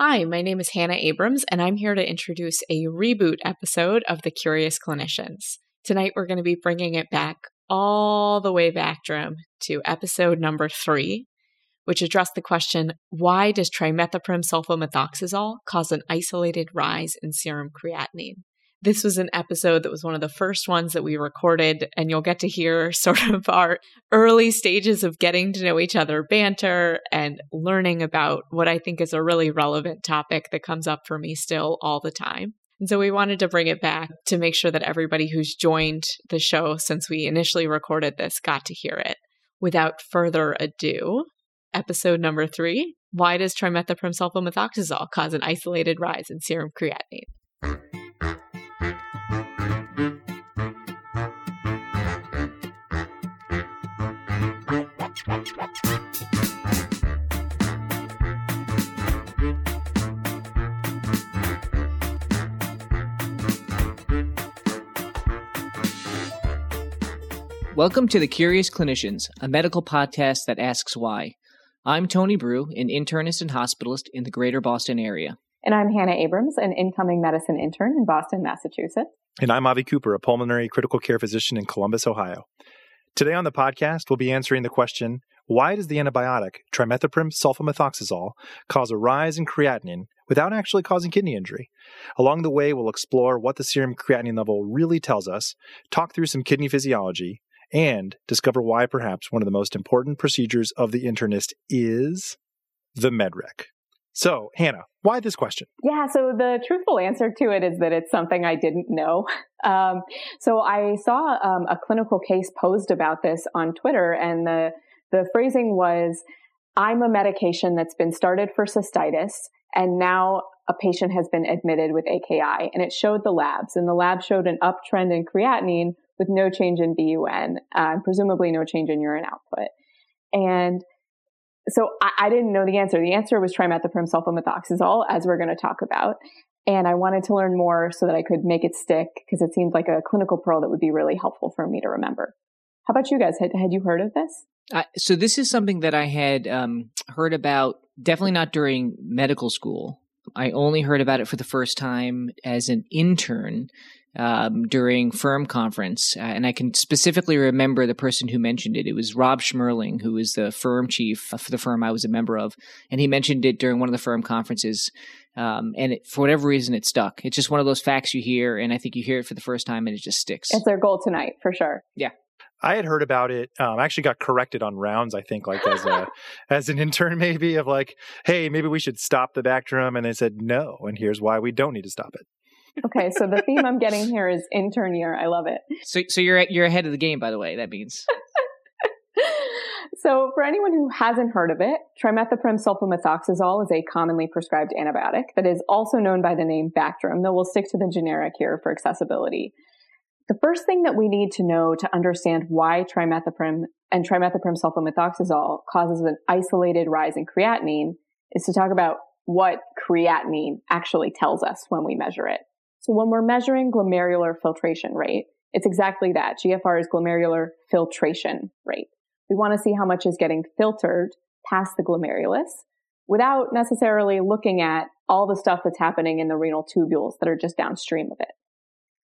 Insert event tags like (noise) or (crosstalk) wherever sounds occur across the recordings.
Hi, my name is Hannah Abrams, and I'm here to introduce a reboot episode of The Curious Clinicians. Tonight, we're going to be bringing it back all the way back, Drum, to episode number three, which addressed the question why does trimethoprim sulfamethoxazole cause an isolated rise in serum creatinine? This was an episode that was one of the first ones that we recorded, and you'll get to hear (laughs) sort of our early stages of getting to know each other, banter, and learning about what I think is a really relevant topic that comes up for me still all the time. And so we wanted to bring it back to make sure that everybody who's joined the show since we initially recorded this got to hear it. Without further ado, episode number three Why does trimethoprim sulfamethoxazole cause an isolated rise in serum creatinine? Welcome to The Curious Clinicians, a medical podcast that asks why. I'm Tony Breu, an internist and hospitalist in the greater Boston area. And I'm Hannah Abrams, an incoming medicine intern in Boston, Massachusetts. And I'm Avi Cooper, a pulmonary critical care physician in Columbus, Ohio. Today on the podcast, we'll be answering the question why does the antibiotic trimethoprim sulfamethoxazole cause a rise in creatinine without actually causing kidney injury? Along the way, we'll explore what the serum creatinine level really tells us, talk through some kidney physiology, and discover why perhaps one of the most important procedures of the internist is the MedRec. So, Hannah, why this question? Yeah, so the truthful answer to it is that it's something I didn't know. (laughs) Um, so I saw um, a clinical case posed about this on Twitter, and the the phrasing was, "I'm a medication that's been started for cystitis, and now a patient has been admitted with AKI," and it showed the labs, and the lab showed an uptrend in creatinine with no change in BUN, uh, presumably no change in urine output. And so I, I, didn't know the answer. The answer was trimethoprim sulfamethoxazole, as we're going to talk about. And I wanted to learn more so that I could make it stick because it seemed like a clinical pearl that would be really helpful for me to remember. How about you guys? Had, had you heard of this? Uh, so this is something that I had um, heard about, definitely not during medical school. I only heard about it for the first time as an intern um, during firm conference, uh, and I can specifically remember the person who mentioned it. It was Rob Schmerling, who was the firm chief for the firm I was a member of, and he mentioned it during one of the firm conferences. Um, and it, for whatever reason, it stuck. It's just one of those facts you hear, and I think you hear it for the first time, and it just sticks. It's their goal tonight, for sure. Yeah. I had heard about it. Um, I actually got corrected on rounds. I think, like as a (laughs) as an intern, maybe of like, hey, maybe we should stop the Bactrim, and they said no, and here's why we don't need to stop it okay, so the theme I'm getting here is intern year. I love it. So, so you're you're ahead of the game, by the way. That means. (laughs) so, for anyone who hasn't heard of it, trimethoprim sulfamethoxazole is a commonly prescribed antibiotic that is also known by the name Bactrim, though we'll stick to the generic here for accessibility. The first thing that we need to know to understand why trimethoprim and trimethoprim sulfamethoxazole causes an isolated rise in creatinine is to talk about what creatinine actually tells us when we measure it. So when we're measuring glomerular filtration rate, it's exactly that. GFR is glomerular filtration rate. We want to see how much is getting filtered past the glomerulus without necessarily looking at all the stuff that's happening in the renal tubules that are just downstream of it.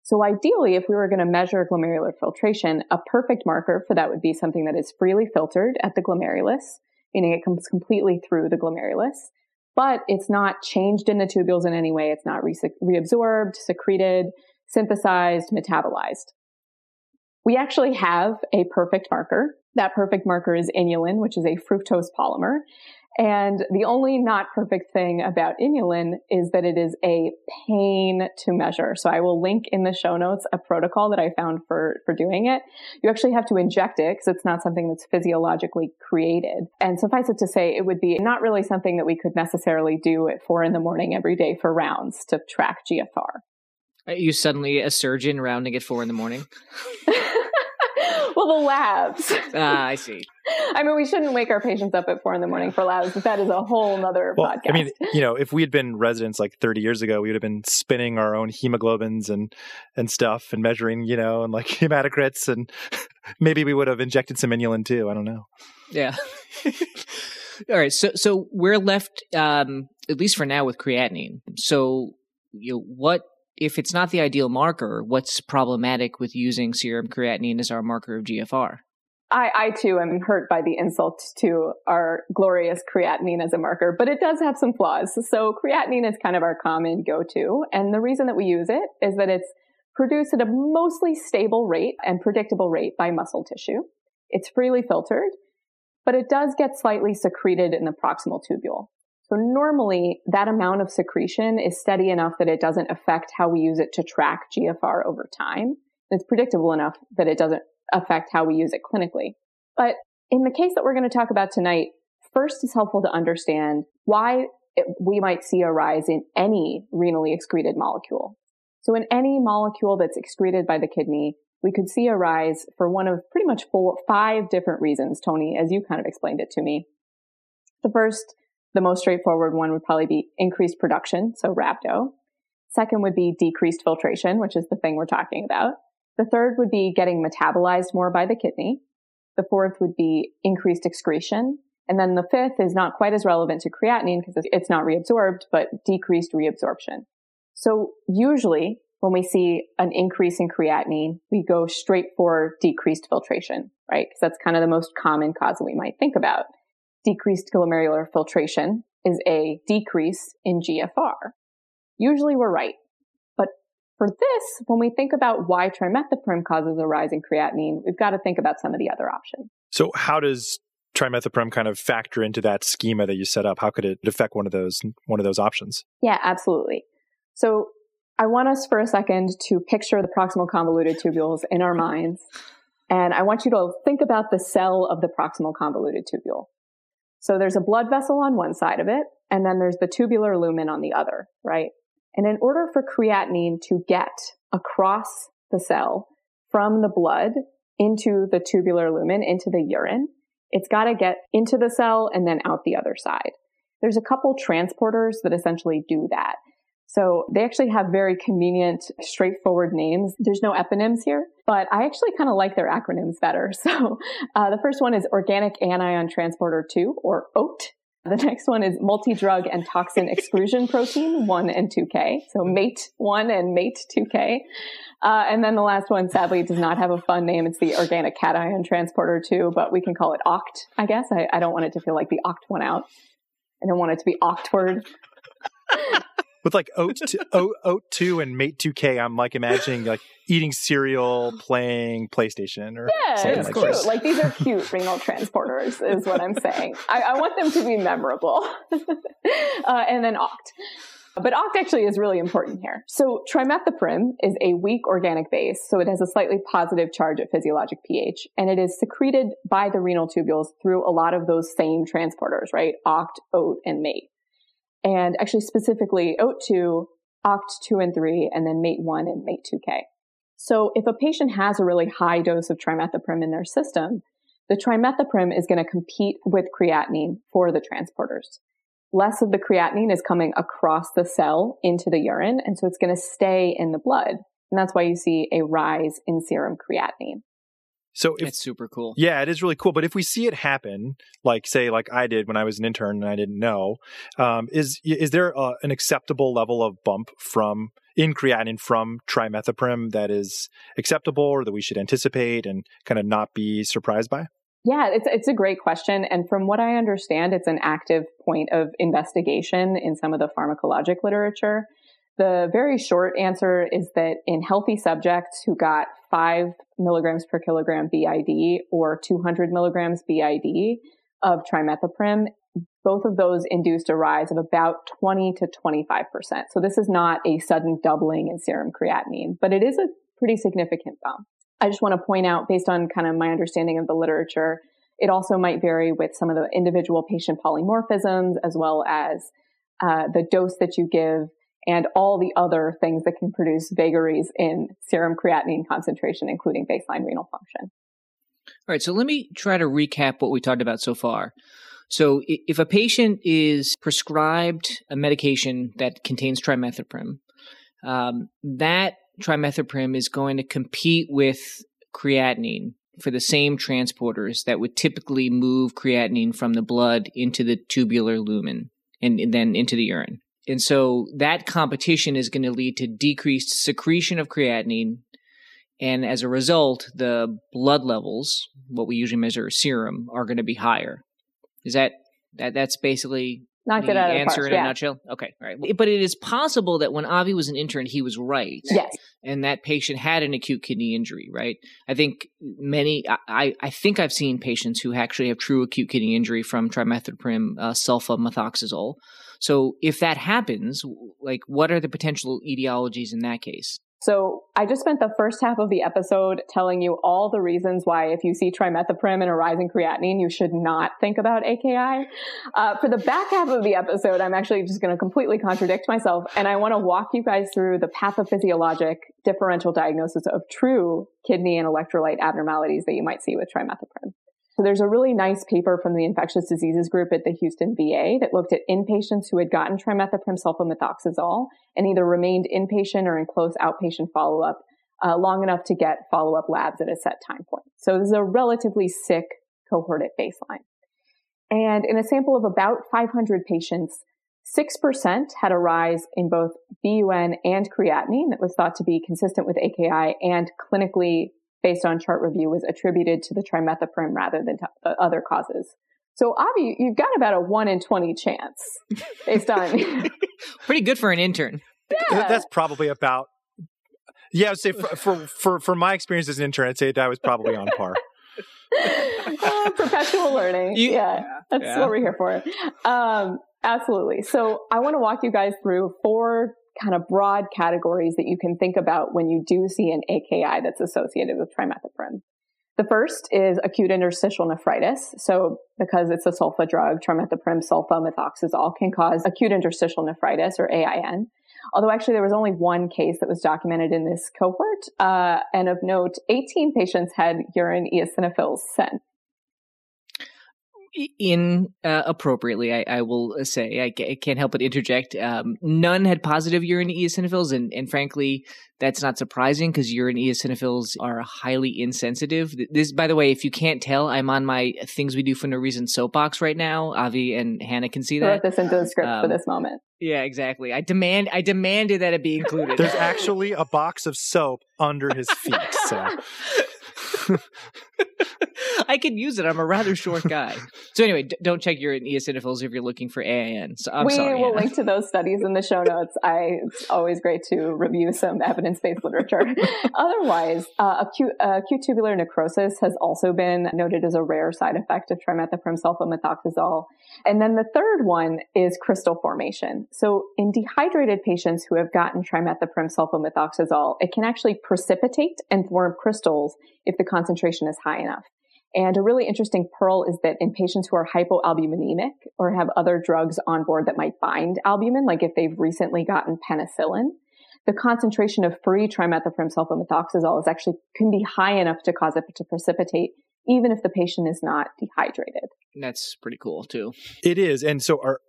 So ideally, if we were going to measure glomerular filtration, a perfect marker for that would be something that is freely filtered at the glomerulus, meaning it comes completely through the glomerulus, but it's not changed in the tubules in any way. It's not re- reabsorbed, secreted, synthesized, metabolized. We actually have a perfect marker. That perfect marker is inulin, which is a fructose polymer. And the only not perfect thing about inulin is that it is a pain to measure. So I will link in the show notes a protocol that I found for, for doing it. You actually have to inject it because it's not something that's physiologically created. And suffice it to say, it would be not really something that we could necessarily do at four in the morning every day for rounds to track GFR. Are you suddenly a surgeon rounding at four in the morning? (laughs) well, the labs. Ah, I see. I mean, we shouldn't wake our patients up at four in the morning for labs. but That is a whole nother well, podcast. I mean, you know, if we had been residents like 30 years ago, we would have been spinning our own hemoglobins and and stuff and measuring, you know, and like (laughs) hematocrits, and (laughs) maybe we would have injected some inulin too. I don't know. Yeah. (laughs) All right, so so we're left um, at least for now, with creatinine. So, you know, what if it's not the ideal marker? What's problematic with using serum creatinine as our marker of GFR? I, I too am hurt by the insult to our glorious creatinine as a marker, but it does have some flaws. So creatinine is kind of our common go-to. And the reason that we use it is that it's produced at a mostly stable rate and predictable rate by muscle tissue. It's freely filtered, but it does get slightly secreted in the proximal tubule. So normally that amount of secretion is steady enough that it doesn't affect how we use it to track GFR over time. It's predictable enough that it doesn't affect how we use it clinically. But in the case that we're going to talk about tonight, first it's helpful to understand why it, we might see a rise in any renally excreted molecule. So in any molecule that's excreted by the kidney, we could see a rise for one of pretty much four, five different reasons, Tony, as you kind of explained it to me. The first, the most straightforward one would probably be increased production, so rhabdo. Second would be decreased filtration, which is the thing we're talking about. The third would be getting metabolized more by the kidney. The fourth would be increased excretion. And then the fifth is not quite as relevant to creatinine because it's not reabsorbed, but decreased reabsorption. So usually when we see an increase in creatinine, we go straight for decreased filtration, right? Because that's kind of the most common cause that we might think about. Decreased glomerular filtration is a decrease in GFR. Usually we're right. For this, when we think about why trimethoprim causes a rise in creatinine, we've got to think about some of the other options. So, how does trimethoprim kind of factor into that schema that you set up? How could it affect one of those one of those options? Yeah, absolutely. So, I want us for a second to picture the proximal convoluted tubules in our minds, and I want you to think about the cell of the proximal convoluted tubule. So, there's a blood vessel on one side of it, and then there's the tubular lumen on the other, right? And in order for creatinine to get across the cell from the blood into the tubular lumen, into the urine, it's got to get into the cell and then out the other side. There's a couple transporters that essentially do that. So they actually have very convenient, straightforward names. There's no eponyms here, but I actually kind of like their acronyms better. (laughs) So uh, the first one is Organic Anion Transporter 2, or OAT. The next one is multi-drug and toxin exclusion protein 1 and 2K. So MATE 1 and MATE 2K. Uh, and then the last one, sadly, does not have a fun name. It's the organic cation transporter 2, but we can call it OCT, I guess. I, I don't want it to feel like the OCT went out. I don't want it to be OCTward. With like oat (laughs) oat, oat 2 and mate 2k i'm like imagining like eating cereal playing playstation or yeah something it's like cute this. like these are (laughs) cute renal transporters is what i'm saying. I, I want them to be memorable. (laughs) Uh, and then oct. But oct actually is really important here. So trimethoprim is a weak organic base so it has a slightly positive charge at physiologic ph and it is secreted by the renal tubules through a lot of those same transporters right? Oct oat and mate and actually specifically OAT2, OCT2 and 3, and then MATE1 and MATE2K. So if a patient has a really high dose of trimethoprim in their system, the trimethoprim is going to compete with creatinine for the transporters. Less of the creatinine is coming across the cell into the urine, and so it's going to stay in the blood. And that's why you see a rise in serum creatinine. So if, it's super cool. Yeah, it is really cool. But if we see it happen, like say, like I did when I was an intern and I didn't know, um, is is there a, an acceptable level of bump from in creatinine from trimethoprim that is acceptable or that we should anticipate and kind of not be surprised by? Yeah, it's it's a great question, and from what I understand, it's an active point of investigation in some of the pharmacologic literature. The very short answer is that in healthy subjects who got five milligrams per kilogram BID or 200 milligrams BID of trimethoprim, both of those induced a rise of about 20 to 25%. So this is not a sudden doubling in serum creatinine, but it is a pretty significant bump. I just want to point out based on kind of my understanding of the literature, it also might vary with some of the individual patient polymorphisms as well as uh, the dose that you give and all the other things that can produce vagaries in serum creatinine concentration, including baseline renal function. All right, so let me try to recap what we talked about so far. So, if a patient is prescribed a medication that contains trimethoprim, um, that trimethoprim is going to compete with creatinine for the same transporters that would typically move creatinine from the blood into the tubular lumen. and, and then into the urine. And so that competition is going to lead to decreased secretion of creatinine. And as a result, the blood levels, what we usually measure serum, are going to be higher. Is that, that that's basically Knocked it out of the answer park, in yeah. a nutshell? Okay, all right. But it is possible that when Avi was an intern, he was right. Yes. And that patient had an acute kidney injury, right? I think many, I, I think I've seen patients who actually have true acute kidney injury from trimethoprim uh, sulfamethoxazole. So if that happens, like what are the potential etiologies in that case? So I just spent the first half of the episode telling you all the reasons why if you see trimethoprim and a rising creatinine, you should not think about AKI. Uh, for the back half of the episode, I'm actually just going to completely contradict myself. And I want to walk you guys through the pathophysiologic differential diagnosis of true kidney and electrolyte abnormalities that you might see with trimethoprim. So there's a really nice paper from the infectious diseases group at the Houston VA that looked at inpatients who had gotten trimethoprim sulfamethoxazole and either remained inpatient or in close outpatient follow-up uh, long enough to get follow-up labs at a set time point. So this is a relatively sick cohort at baseline. And in a sample of about 500 patients, 6% had a rise in both BUN and creatinine that was thought to be consistent with AKI and clinically based on chart review was attributed to the trimethoprim rather than to uh, other causes. So Avi, you've got about a 1 in 20 chance based on (laughs) Pretty good for an intern. Yeah. That's probably about. Yeah, I'd say for, for for for my experience as an intern, I'd say that was probably on par. (laughs) Uh, perpetual learning. You- yeah, that's yeah. what we're here for. Um, absolutely. So I want to walk you guys through four kind of broad categories that you can think about when you do see an AKI that's associated with trimethoprim. The first is acute interstitial nephritis. So because it's a sulfa drug, trimethoprim sulfamethoxazole can cause acute interstitial nephritis or AIN. Although actually there was only one case that was documented in this cohort. Uh, and of note, 18 patients had urine eosinophils sent. In uh, appropriately, I, I will say I, I can't help but interject. Um, none had positive urine eosinophils, and, and frankly, that's not surprising because urine eosinophils are highly insensitive. This, by the way, if you can't tell, I'm on my things we do for no reason soapbox right now. Avi and Hannah can see I wrote that. this into the script for Um, this moment. Yeah, exactly. I demand, I demanded that it be included. There's actually a box of soap under his feet. So (laughs) (laughs) I could use it. I'm a rather short guy. So anyway, d- don't check your eosinophils if you're looking for AIN. So I'm we sorry. will Hannah. link to those studies in the show notes. I, it's always great to review some evidence-based literature. (laughs) Otherwise, uh, acute, uh, acute tubular necrosis has also been noted as a rare side effect of trimethoprim sulfamethoxazole. And then the third one is crystal formation. So in dehydrated patients who have gotten trimethoprim sulfamethoxazole, it can actually precipitate and form crystals if the concentration is high enough. And a really interesting pearl is that in patients who are hypoalbuminemic or have other drugs on board that might bind albumin, like if they've recently gotten penicillin, the concentration of free trimethoprim sulfamethoxazole is actually can be high enough to cause it to precipitate, even if the patient is not dehydrated. That's pretty cool too. it is. And so are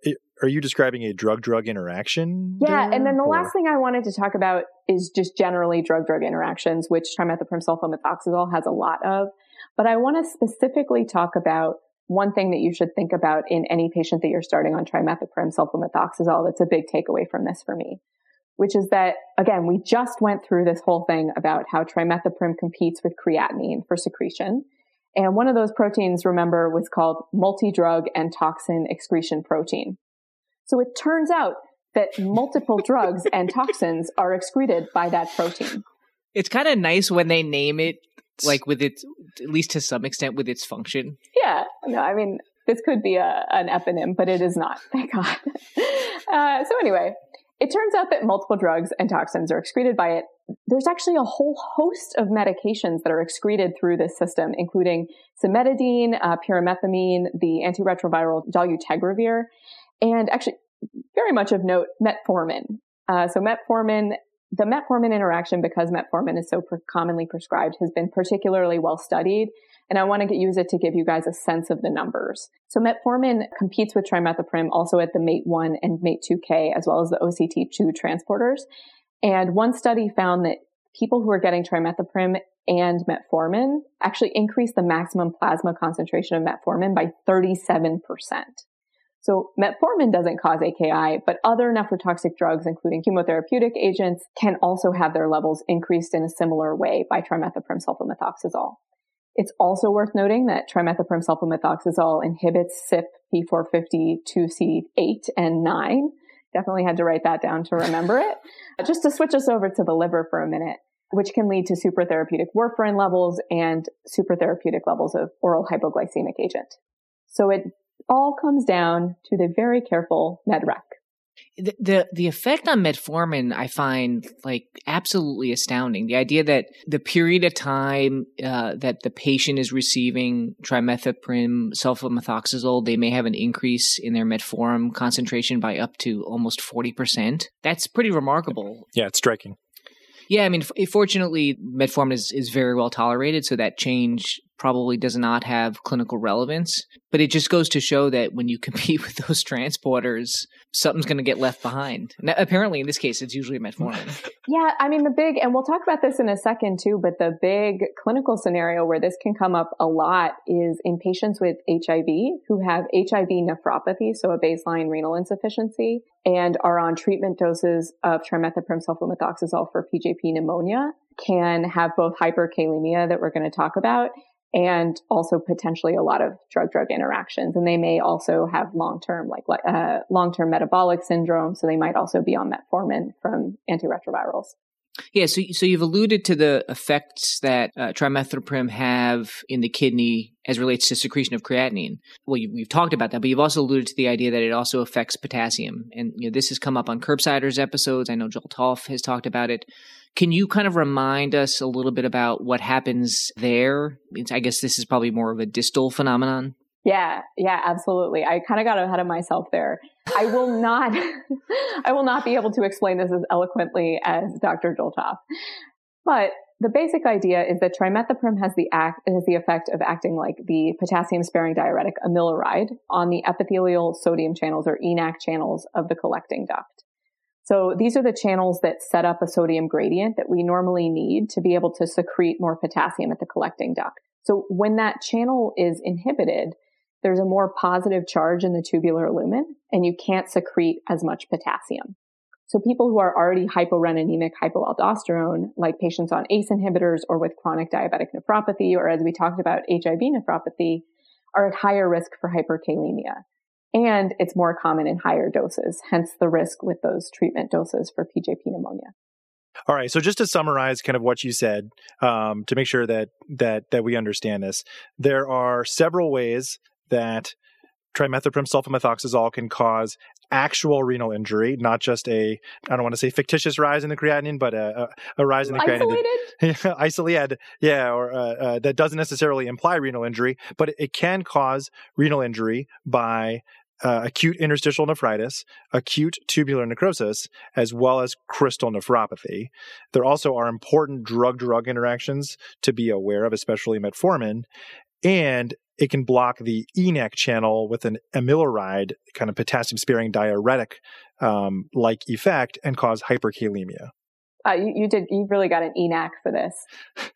are you describing a drug drug interaction? Yeah, there, and then the or- last thing I wanted to talk about is just generally drug-drug interactions, which trimethoprim sulfamethoxazole has a lot of. But I want to specifically talk about one thing that you should think about in any patient that you're starting on trimethoprim sulfamethoxazole. That's a big takeaway from this for me, which is that again, we just went through this whole thing about how trimethoprim competes with creatinine for secretion. And one of those proteins, remember, was called multi-drug and toxin excretion protein. So it turns out that multiple drugs and (laughs) toxins are excreted by that protein. It's kind of nice when they name it like with its at least to some extent with its function. Yeah, no, I mean, this could be a, an eponym, but it is not. Thank God. (laughs) Uh, so anyway, it turns out that multiple drugs and toxins are excreted by it. There's actually a whole host of medications that are excreted through this system, including cimetidine, uh, pyrimethamine, the antiretroviral dolutegravir, and actually, very much of note, metformin. Uh, so metformin, the metformin interaction, because metformin is so commonly prescribed, has been particularly well studied. And I want to use it to give you guys a sense of the numbers. So metformin competes with trimethoprim also at the MATE1 and MATE2K, as well as the OCT2 transporters. And one study found that people who are getting trimethoprim and metformin actually increased the maximum plasma concentration of metformin by 37%. So metformin doesn't cause AKI, but other nephrotoxic drugs, including chemotherapeutic agents, can also have their levels increased in a similar way by trimethoprim sulfamethoxazole. It's also worth noting that trimethoprim sulfamethoxazole inhibits CYP P450 2C8 and 9. Definitely had to write that down to remember it. Just to switch us over to the liver for a minute, which can lead to supertherapeutic warfarin levels and supertherapeutic levels of oral hypoglycemic agent. So it all comes down to the very careful medrec. The, the, the effect on metformin I find like absolutely astounding. The idea that the period of time uh, that the patient is receiving trimethoprim sulfamethoxazole, they may have an increase in their metformin concentration by up to almost forty percent. That's pretty remarkable. Yeah, it's striking. Yeah, I mean, fortunately, metformin is, is very well tolerated, so that change probably does not have clinical relevance. But it just goes to show that when you (laughs) compete with those transporters, something's going to get left behind. Now, apparently, in this case, it's usually metformin. (laughs) yeah, I mean, the big, and we'll talk about this in a second too, but the big clinical scenario where this can come up a lot is in patients with HIV who have HIV nephropathy, so a baseline renal insufficiency, and are on treatment doses of trimethoprim sulfamethoxazole for PJP pneumonia can have both hyperkalemia that we're going to talk about and also potentially a lot of drug drug interactions. And they may also have long term like uh, long term metabolic syndrome. So they might also be on metformin from antiretrovirals yeah, so so you've alluded to the effects that uh, trimethoprim have in the kidney as relates to secretion of creatinine. Well, you, we've talked about that, but you've also alluded to the idea that it also affects potassium, and you know this has come up on Curbsiders episodes. I know Joel Topf has talked about it. Can you kind of remind us a little bit about what happens there? I guess this is probably more of a distal phenomenon. Yeah, yeah, absolutely. I kind of got ahead of myself there. I will (laughs) not, (laughs) I will not be able to explain this as eloquently as Dr. Joel Topf. But the basic idea is that trimethoprim has the act, has the effect of acting like the potassium sparing diuretic amiloride on the epithelial sodium channels or ENaC channels of the collecting duct. So these are the channels that set up a sodium gradient that we normally need to be able to secrete more potassium at the collecting duct. So when that channel is inhibited, there's a more positive charge in the tubular lumen and you can't secrete as much potassium. So people who are already hyporeninemic hypoaldosterone, like patients on ACE inhibitors or with chronic diabetic nephropathy, or as we talked about HIV nephropathy, are at higher risk for hyperkalemia. And it's more common in higher doses, hence the risk with those treatment doses for PJP pneumonia. All right. So just to summarize kind of what you said, um, to make sure that that that we understand this, there are several ways that trimethoprim sulfamethoxazole can cause actual renal injury, not just a, I don't want to say fictitious rise in the creatinine, but a, a, a rise in the Isolated? (laughs) creatinine. Isolated? Yeah, or uh, uh, that doesn't necessarily imply renal injury, but it can cause renal injury by uh, acute interstitial nephritis, acute tubular necrosis, as well as crystal nephropathy. There also are important drug drug interactions to be aware of, especially metformin. And it can block the ENaC channel with an amiloride, kind of potassium sparing diuretic um, like effect, and cause hyperkalemia. Uh, you, you, did. You really got an ENaC for this.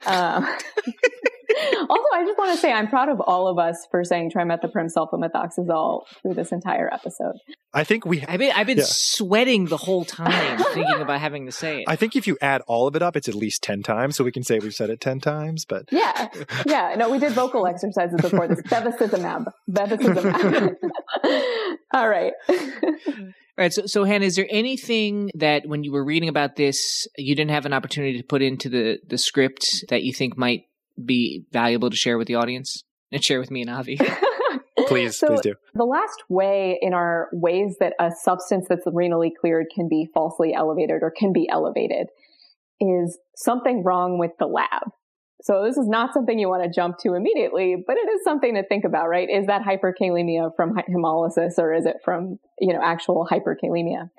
Um, (laughs) also, I just want to say I'm proud of all of us for saying trimethoprim sulfamethoxazole through this entire episode. I think we. I've been, I've been yeah. sweating the whole (laughs) time thinking about having to say it. I think if you add all of it up, it's at least ten times, so we can say we've said it ten times. But yeah, yeah. No, we did vocal exercises before this. Bevacizumab. Bevacizumab. (laughs) all right. All right. So, so Hannah, is there anything that when you were reading about this, you didn't have an opportunity to put into the, the script that you think might be valuable to share with the audience and share with me and Avi? (laughs) please, so please do. The last way in our ways that a substance that's renally cleared can be falsely elevated or can be elevated is something wrong with the lab. So this is not something you want to jump to immediately, but it is something to think about, right? Is that hyperkalemia from hemolysis or is it from, you know, actual hyperkalemia?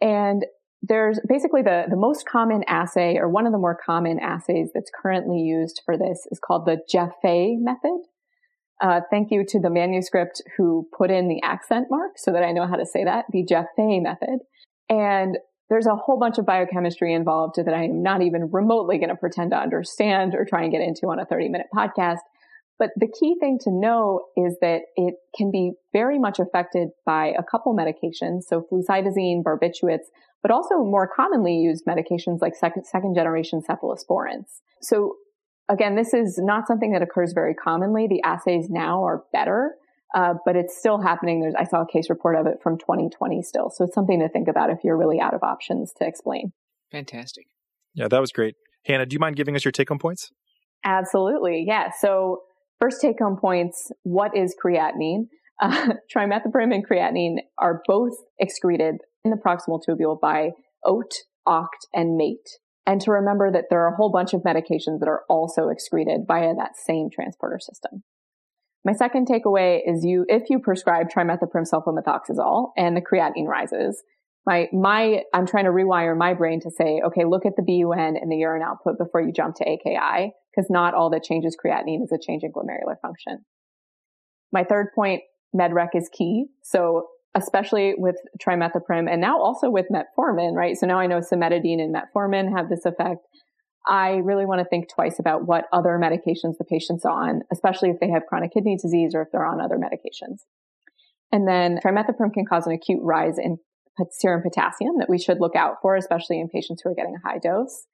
And there's basically the, the most common assay or one of the more common assays that's currently used for this is called the Jaffe method. Uh, thank you to the manuscript who put in the accent mark so that I know how to say that, the Jaffe method. And there's a whole bunch of biochemistry involved that I am not even remotely going to pretend to understand or try and get into on a 30 minute podcast. But the key thing to know is that it can be very much affected by a couple medications. So flucytosine, barbiturates, but also more commonly used medications like second, second generation cephalosporins. So again, this is not something that occurs very commonly. The assays now are better. Uh, but it's still happening. There's, I saw a case report of it from 2020 still. So it's something to think about if you're really out of options to explain. Fantastic. Yeah, that was great. Hannah, do you mind giving us your take home points? Absolutely. Yeah. So first take home points. What is creatinine? (laughs) Uh, trimethoprim and creatinine are both excreted in the proximal tubule by OAT, OCT, and MATE. And to remember that there are a whole bunch of medications that are also excreted via that same transporter system. My second takeaway is you, if you prescribe trimethoprim sulfamethoxazole and the creatinine rises, my, my, I'm trying to rewire my brain to say, okay, look at the BUN and the urine output before you jump to AKI, because not all that changes creatinine is a change in glomerular function. My third point, MedRec is key. So especially with trimethoprim and now also with metformin, right? So now I know cimetidine and metformin have this effect. I really want to think twice about what other medications the patient's on, especially if they have chronic kidney disease or if they're on other medications. And then trimethoprim can cause an acute rise in serum potassium that we should look out for, especially in patients who are getting a high dose.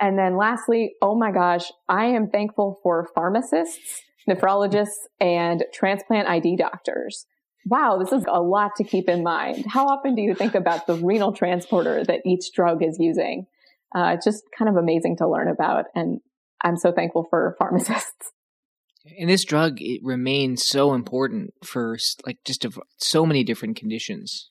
And then lastly, oh my gosh, I am thankful for pharmacists, nephrologists, and transplant ID doctors. Wow, this is a lot to keep in mind. How often do you think about the renal transporter that each drug is using? Uh, just kind of amazing to learn about. And I'm so thankful for (laughs) pharmacists. And this drug it remains so important for like just a, so many different conditions.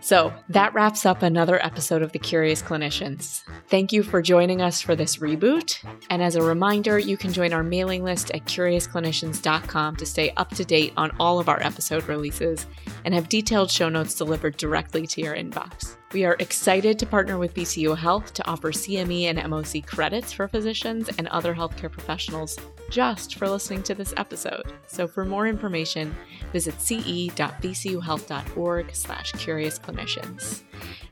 So that wraps up another episode of The Curious Clinicians. Thank you for joining us for this reboot. And as a reminder, you can join our mailing list at curiousclinicians.com to stay up to date on all of our episode releases and have detailed show notes delivered directly to your inbox. We are excited to partner with VCU Health to offer CME and MOC credits for physicians and other healthcare professionals just for listening to this episode. So for more information, visit ce.vcuhealth.org slash curious clinicians.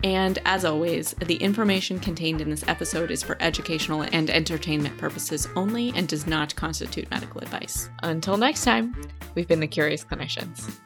And as always, the information contained in this episode is for educational and entertainment purposes only and does not constitute medical advice. Until next time, we've been the Curious Clinicians.